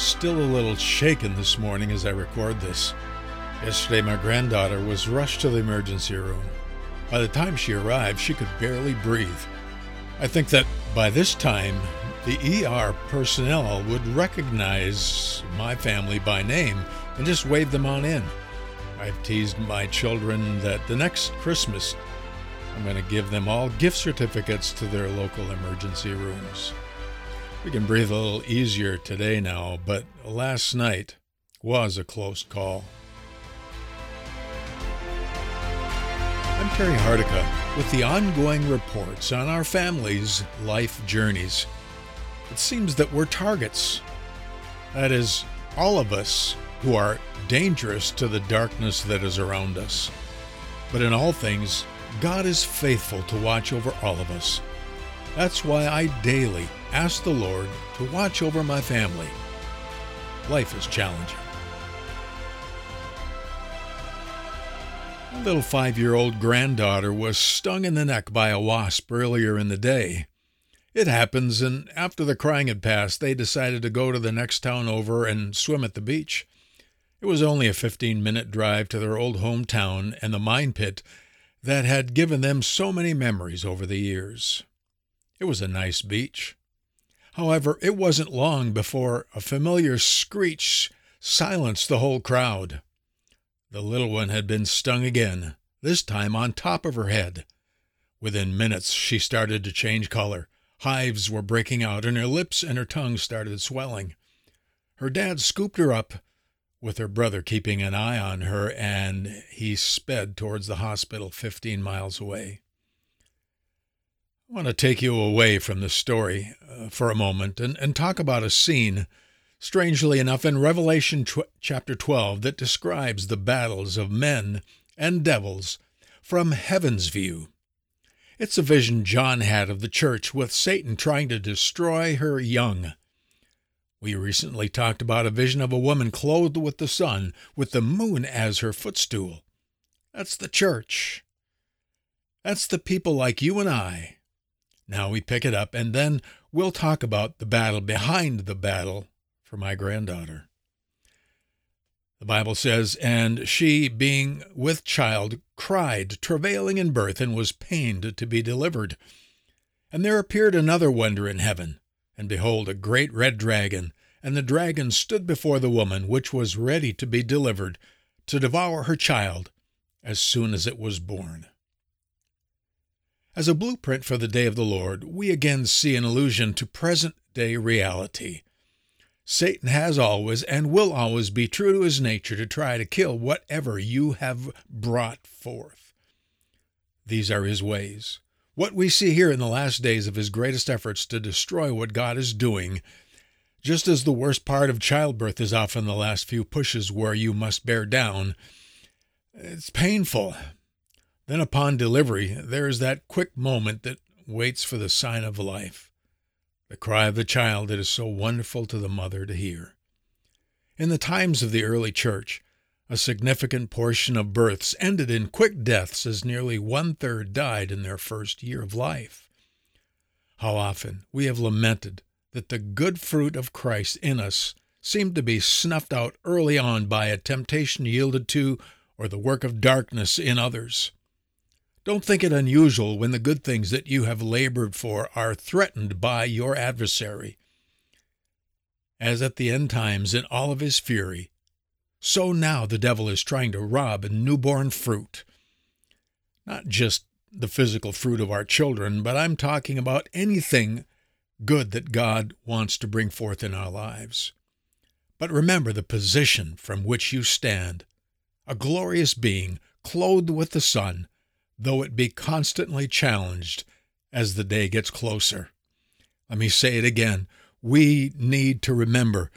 still a little shaken this morning as I record this. Yesterday, my granddaughter was rushed to the emergency room. By the time she arrived, she could barely breathe. I think that by this time, the ER personnel would recognize my family by name and just wave them on in. I've teased my children that the next Christmas, I'm going to give them all gift certificates to their local emergency rooms. We can breathe a little easier today now, but last night was a close call. I'm Terry Hardica with the ongoing reports on our family's life journeys. It seems that we're targets. That is, all of us who are dangerous to the darkness that is around us. But in all things, God is faithful to watch over all of us. That's why I daily ask the Lord to watch over my family. Life is challenging. My little five year old granddaughter was stung in the neck by a wasp earlier in the day. It happens, and after the crying had passed, they decided to go to the next town over and swim at the beach. It was only a 15 minute drive to their old hometown and the mine pit that had given them so many memories over the years. It was a nice beach. However, it wasn't long before a familiar screech silenced the whole crowd. The little one had been stung again, this time on top of her head. Within minutes, she started to change color. Hives were breaking out, and her lips and her tongue started swelling. Her dad scooped her up, with her brother keeping an eye on her, and he sped towards the hospital 15 miles away. I want to take you away from the story uh, for a moment and, and talk about a scene, strangely enough, in Revelation tw- chapter 12 that describes the battles of men and devils from heaven's view. It's a vision John had of the church with Satan trying to destroy her young. We recently talked about a vision of a woman clothed with the sun, with the moon as her footstool. That's the church. That's the people like you and I now we pick it up, and then we'll talk about the battle behind the battle for my granddaughter. The Bible says, And she, being with child, cried, travailing in birth, and was pained to be delivered. And there appeared another wonder in heaven, and behold, a great red dragon, and the dragon stood before the woman, which was ready to be delivered, to devour her child as soon as it was born. As a blueprint for the day of the Lord, we again see an allusion to present day reality. Satan has always and will always be true to his nature to try to kill whatever you have brought forth. These are his ways. What we see here in the last days of his greatest efforts to destroy what God is doing, just as the worst part of childbirth is often the last few pushes where you must bear down, it's painful. Then, upon delivery, there is that quick moment that waits for the sign of life, the cry of the child that is so wonderful to the mother to hear. In the times of the early church, a significant portion of births ended in quick deaths as nearly one third died in their first year of life. How often we have lamented that the good fruit of Christ in us seemed to be snuffed out early on by a temptation yielded to or the work of darkness in others. Don't think it unusual when the good things that you have labored for are threatened by your adversary. As at the end times in all of his fury, so now the devil is trying to rob newborn fruit. Not just the physical fruit of our children, but I'm talking about anything good that God wants to bring forth in our lives. But remember the position from which you stand a glorious being, clothed with the sun, though it be constantly challenged as the day gets closer. Let me say it again. We need to remember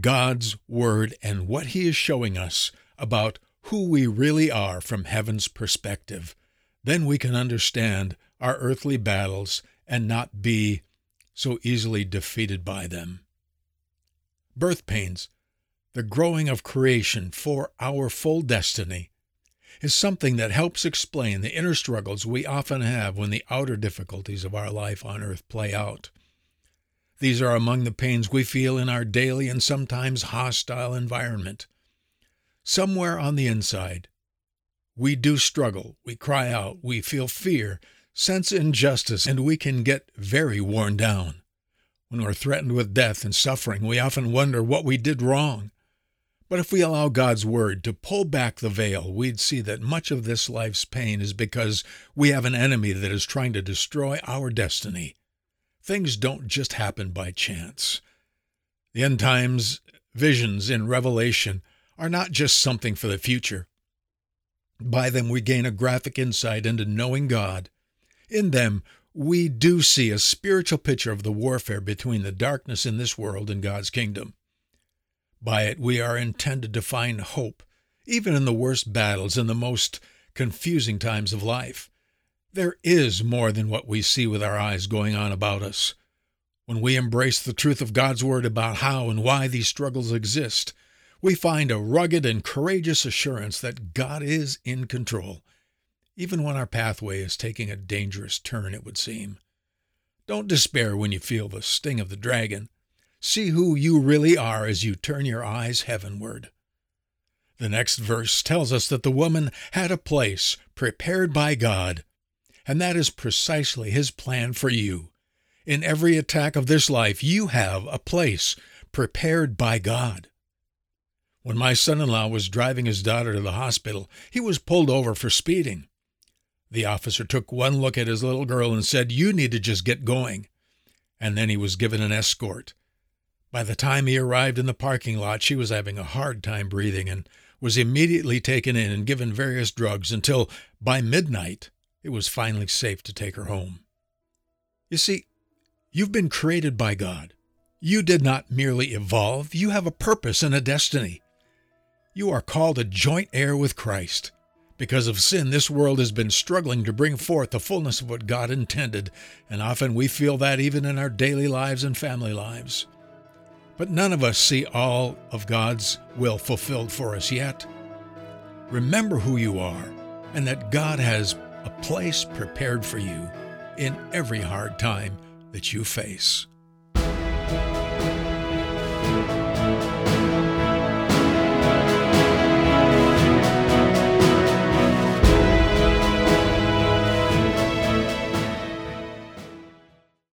God's Word and what He is showing us about who we really are from heaven's perspective. Then we can understand our earthly battles and not be so easily defeated by them. Birth pains, the growing of creation for our full destiny, is something that helps explain the inner struggles we often have when the outer difficulties of our life on earth play out. These are among the pains we feel in our daily and sometimes hostile environment. Somewhere on the inside, we do struggle, we cry out, we feel fear, sense injustice, and we can get very worn down. When we're threatened with death and suffering, we often wonder what we did wrong. But if we allow God's Word to pull back the veil, we'd see that much of this life's pain is because we have an enemy that is trying to destroy our destiny. Things don't just happen by chance. The end times visions in Revelation are not just something for the future. By them, we gain a graphic insight into knowing God. In them, we do see a spiritual picture of the warfare between the darkness in this world and God's kingdom. By it, we are intended to find hope, even in the worst battles and the most confusing times of life. There is more than what we see with our eyes going on about us. When we embrace the truth of God's Word about how and why these struggles exist, we find a rugged and courageous assurance that God is in control, even when our pathway is taking a dangerous turn, it would seem. Don't despair when you feel the sting of the dragon. See who you really are as you turn your eyes heavenward. The next verse tells us that the woman had a place prepared by God, and that is precisely His plan for you. In every attack of this life, you have a place prepared by God. When my son in law was driving his daughter to the hospital, he was pulled over for speeding. The officer took one look at his little girl and said, You need to just get going. And then he was given an escort. By the time he arrived in the parking lot, she was having a hard time breathing and was immediately taken in and given various drugs until, by midnight, it was finally safe to take her home. You see, you've been created by God. You did not merely evolve, you have a purpose and a destiny. You are called a joint heir with Christ. Because of sin, this world has been struggling to bring forth the fullness of what God intended, and often we feel that even in our daily lives and family lives. But none of us see all of God's will fulfilled for us yet. Remember who you are, and that God has a place prepared for you in every hard time that you face.